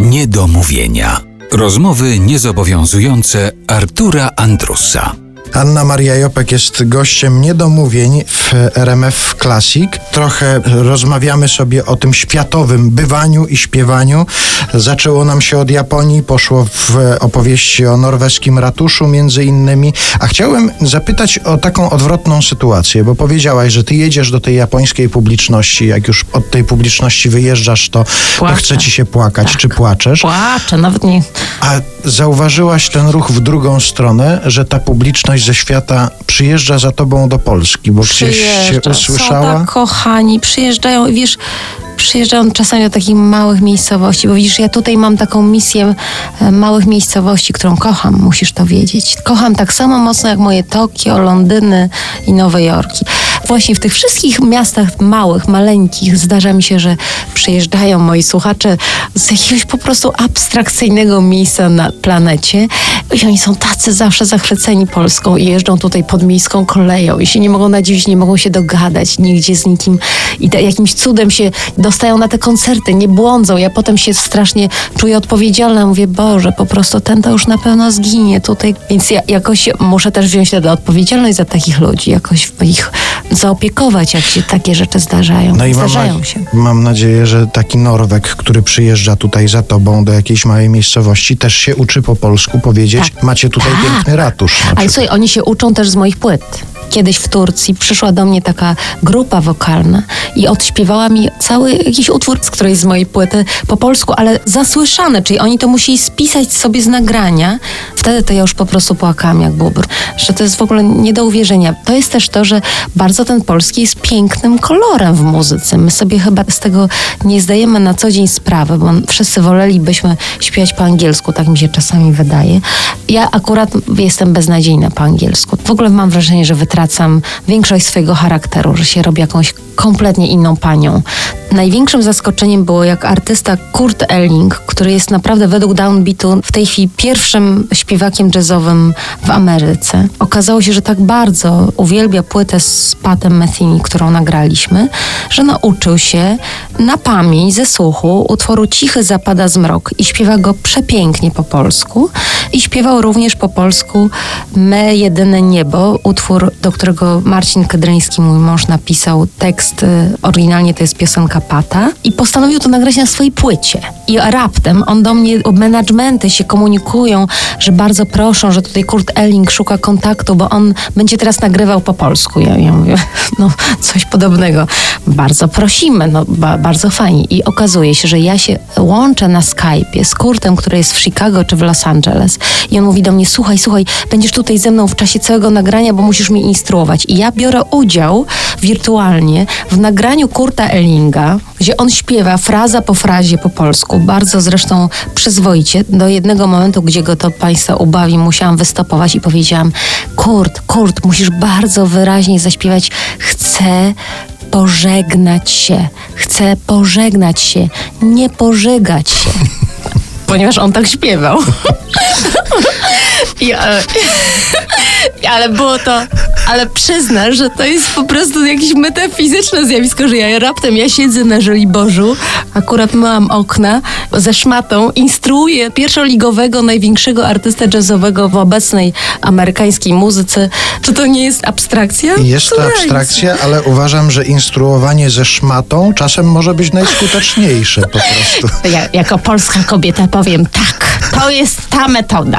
Niedomówienia. Rozmowy niezobowiązujące Artura Andrusa. Anna Maria Jopek jest gościem niedomówień w RMF Classic. Trochę rozmawiamy sobie o tym światowym bywaniu i śpiewaniu. Zaczęło nam się od Japonii, poszło w opowieści o norweskim ratuszu między innymi. A chciałem zapytać o taką odwrotną sytuację, bo powiedziałaś, że ty jedziesz do tej japońskiej publiczności. Jak już od tej publiczności wyjeżdżasz, to, to chce ci się płakać. Tak. Czy płaczesz? Płaczę, nawet nie. A zauważyłaś ten ruch w drugą stronę, że ta publiczność ze świata przyjeżdża za tobą do Polski, bo gdzieś się usłyszała? Są tak kochani, przyjeżdżają i wiesz, przyjeżdżają czasami do takich małych miejscowości, bo widzisz, ja tutaj mam taką misję e, małych miejscowości, którą kocham, musisz to wiedzieć. Kocham tak samo mocno jak moje Tokio, Londyny i Nowe Jorki. Właśnie w tych wszystkich miastach małych, maleńkich zdarza mi się, że przyjeżdżają moi słuchacze z jakiegoś po prostu abstrakcyjnego miejsca na planecie i oni są tacy zawsze zachwyceni Polską i jeżdżą tutaj pod miejską koleją i się nie mogą nadziwić, nie mogą się dogadać nigdzie z nikim i ta, jakimś cudem się dostają na te koncerty, nie błądzą. Ja potem się strasznie czuję odpowiedzialna. Mówię, Boże, po prostu ten to już na pewno zginie tutaj. Więc ja jakoś muszę też wziąć wtedy odpowiedzialność za takich ludzi, jakoś ich zaopiekować, jak się takie rzeczy zdarzają. No i mam, Zdarzają na- się. mam nadzieję, że taki Norwek, który przyjeżdża tutaj za tobą do jakiejś małej miejscowości, też się uczy po polsku powiedzieć, Tak. macie tutaj Tak. piękny ratusz. Ale słuchaj, oni się uczą też z moich płyt. Kiedyś w Turcji przyszła do mnie taka grupa wokalna i odśpiewała mi cały jakiś utwór z którejś z mojej płyty po polsku, ale zasłyszane, czyli oni to musieli spisać sobie z nagrania. Wtedy to ja już po prostu płakałam jak bubr, że to jest w ogóle nie do uwierzenia. To jest też to, że bardzo ten polski jest pięknym kolorem w muzyce. My sobie chyba z tego nie zdajemy na co dzień sprawy, bo wszyscy wolelibyśmy śpiewać po angielsku, tak mi się czasami wydaje. Ja akurat jestem beznadziejna po angielsku. W ogóle mam wrażenie, że wytracam większość swojego charakteru, że się robi jakąś kompletnie inną panią. Największym zaskoczeniem było, jak artysta Kurt Elling, który jest naprawdę według Downbeatu w tej chwili pierwszym śpiewakiem jazzowym w Ameryce. Okazało się, że tak bardzo uwielbia płytę z Patem Metheny, którą nagraliśmy, że nauczył się na pamięć ze słuchu utworu Cichy zapada zmrok i śpiewa go przepięknie po polsku i śpiewał również po polsku Me jedyne niebo, utwór, do którego Marcin Kedryński, mój mąż, napisał tekst, y, oryginalnie to jest piosenka Pata i postanowił to nagrać na swojej płycie. I raptem on do mnie, managementy się komunikują, że bardzo proszą, że tutaj Kurt Elling szuka kontaktu, bo on będzie teraz nagrywał po polsku. Ja, ja mówię, no coś podobnego. Bardzo prosimy, no ba, bardzo fajnie. I okazuje się, że ja się łączę na Skype'ie z Kurtem, który jest w Chicago czy w Los Angeles i on mówi do mnie, słuchaj, słuchaj, będziesz tutaj ze mną w czasie całego nagrania, bo musisz mnie instruować. I ja biorę udział wirtualnie w nagraniu Kurta Ellinga, gdzie on śpiewa fraza po frazie po polsku, bardzo zresztą przyzwoicie. Do jednego momentu, gdzie go to Państwa ubawi, musiałam wystopować i powiedziałam, Kurt, Kurt, musisz bardzo wyraźnie zaśpiewać, chcę pożegnać się, chcę pożegnać się, nie pożegać się. Ponieważ on tak śpiewał. I, ale, ale było to, ale przyznasz, że to jest po prostu jakieś metafizyczne zjawisko, że ja raptem ja siedzę na Żoliborzu, akurat mam okna ze szmatą, instruuję pierwszoligowego, największego artystę jazzowego w obecnej amerykańskiej muzyce. Czy to nie jest abstrakcja? Jest to abstrakcja, ale uważam, że instruowanie ze szmatą czasem może być najskuteczniejsze po prostu. Ja, jako polska kobieta powiem tak, to jest ta metoda.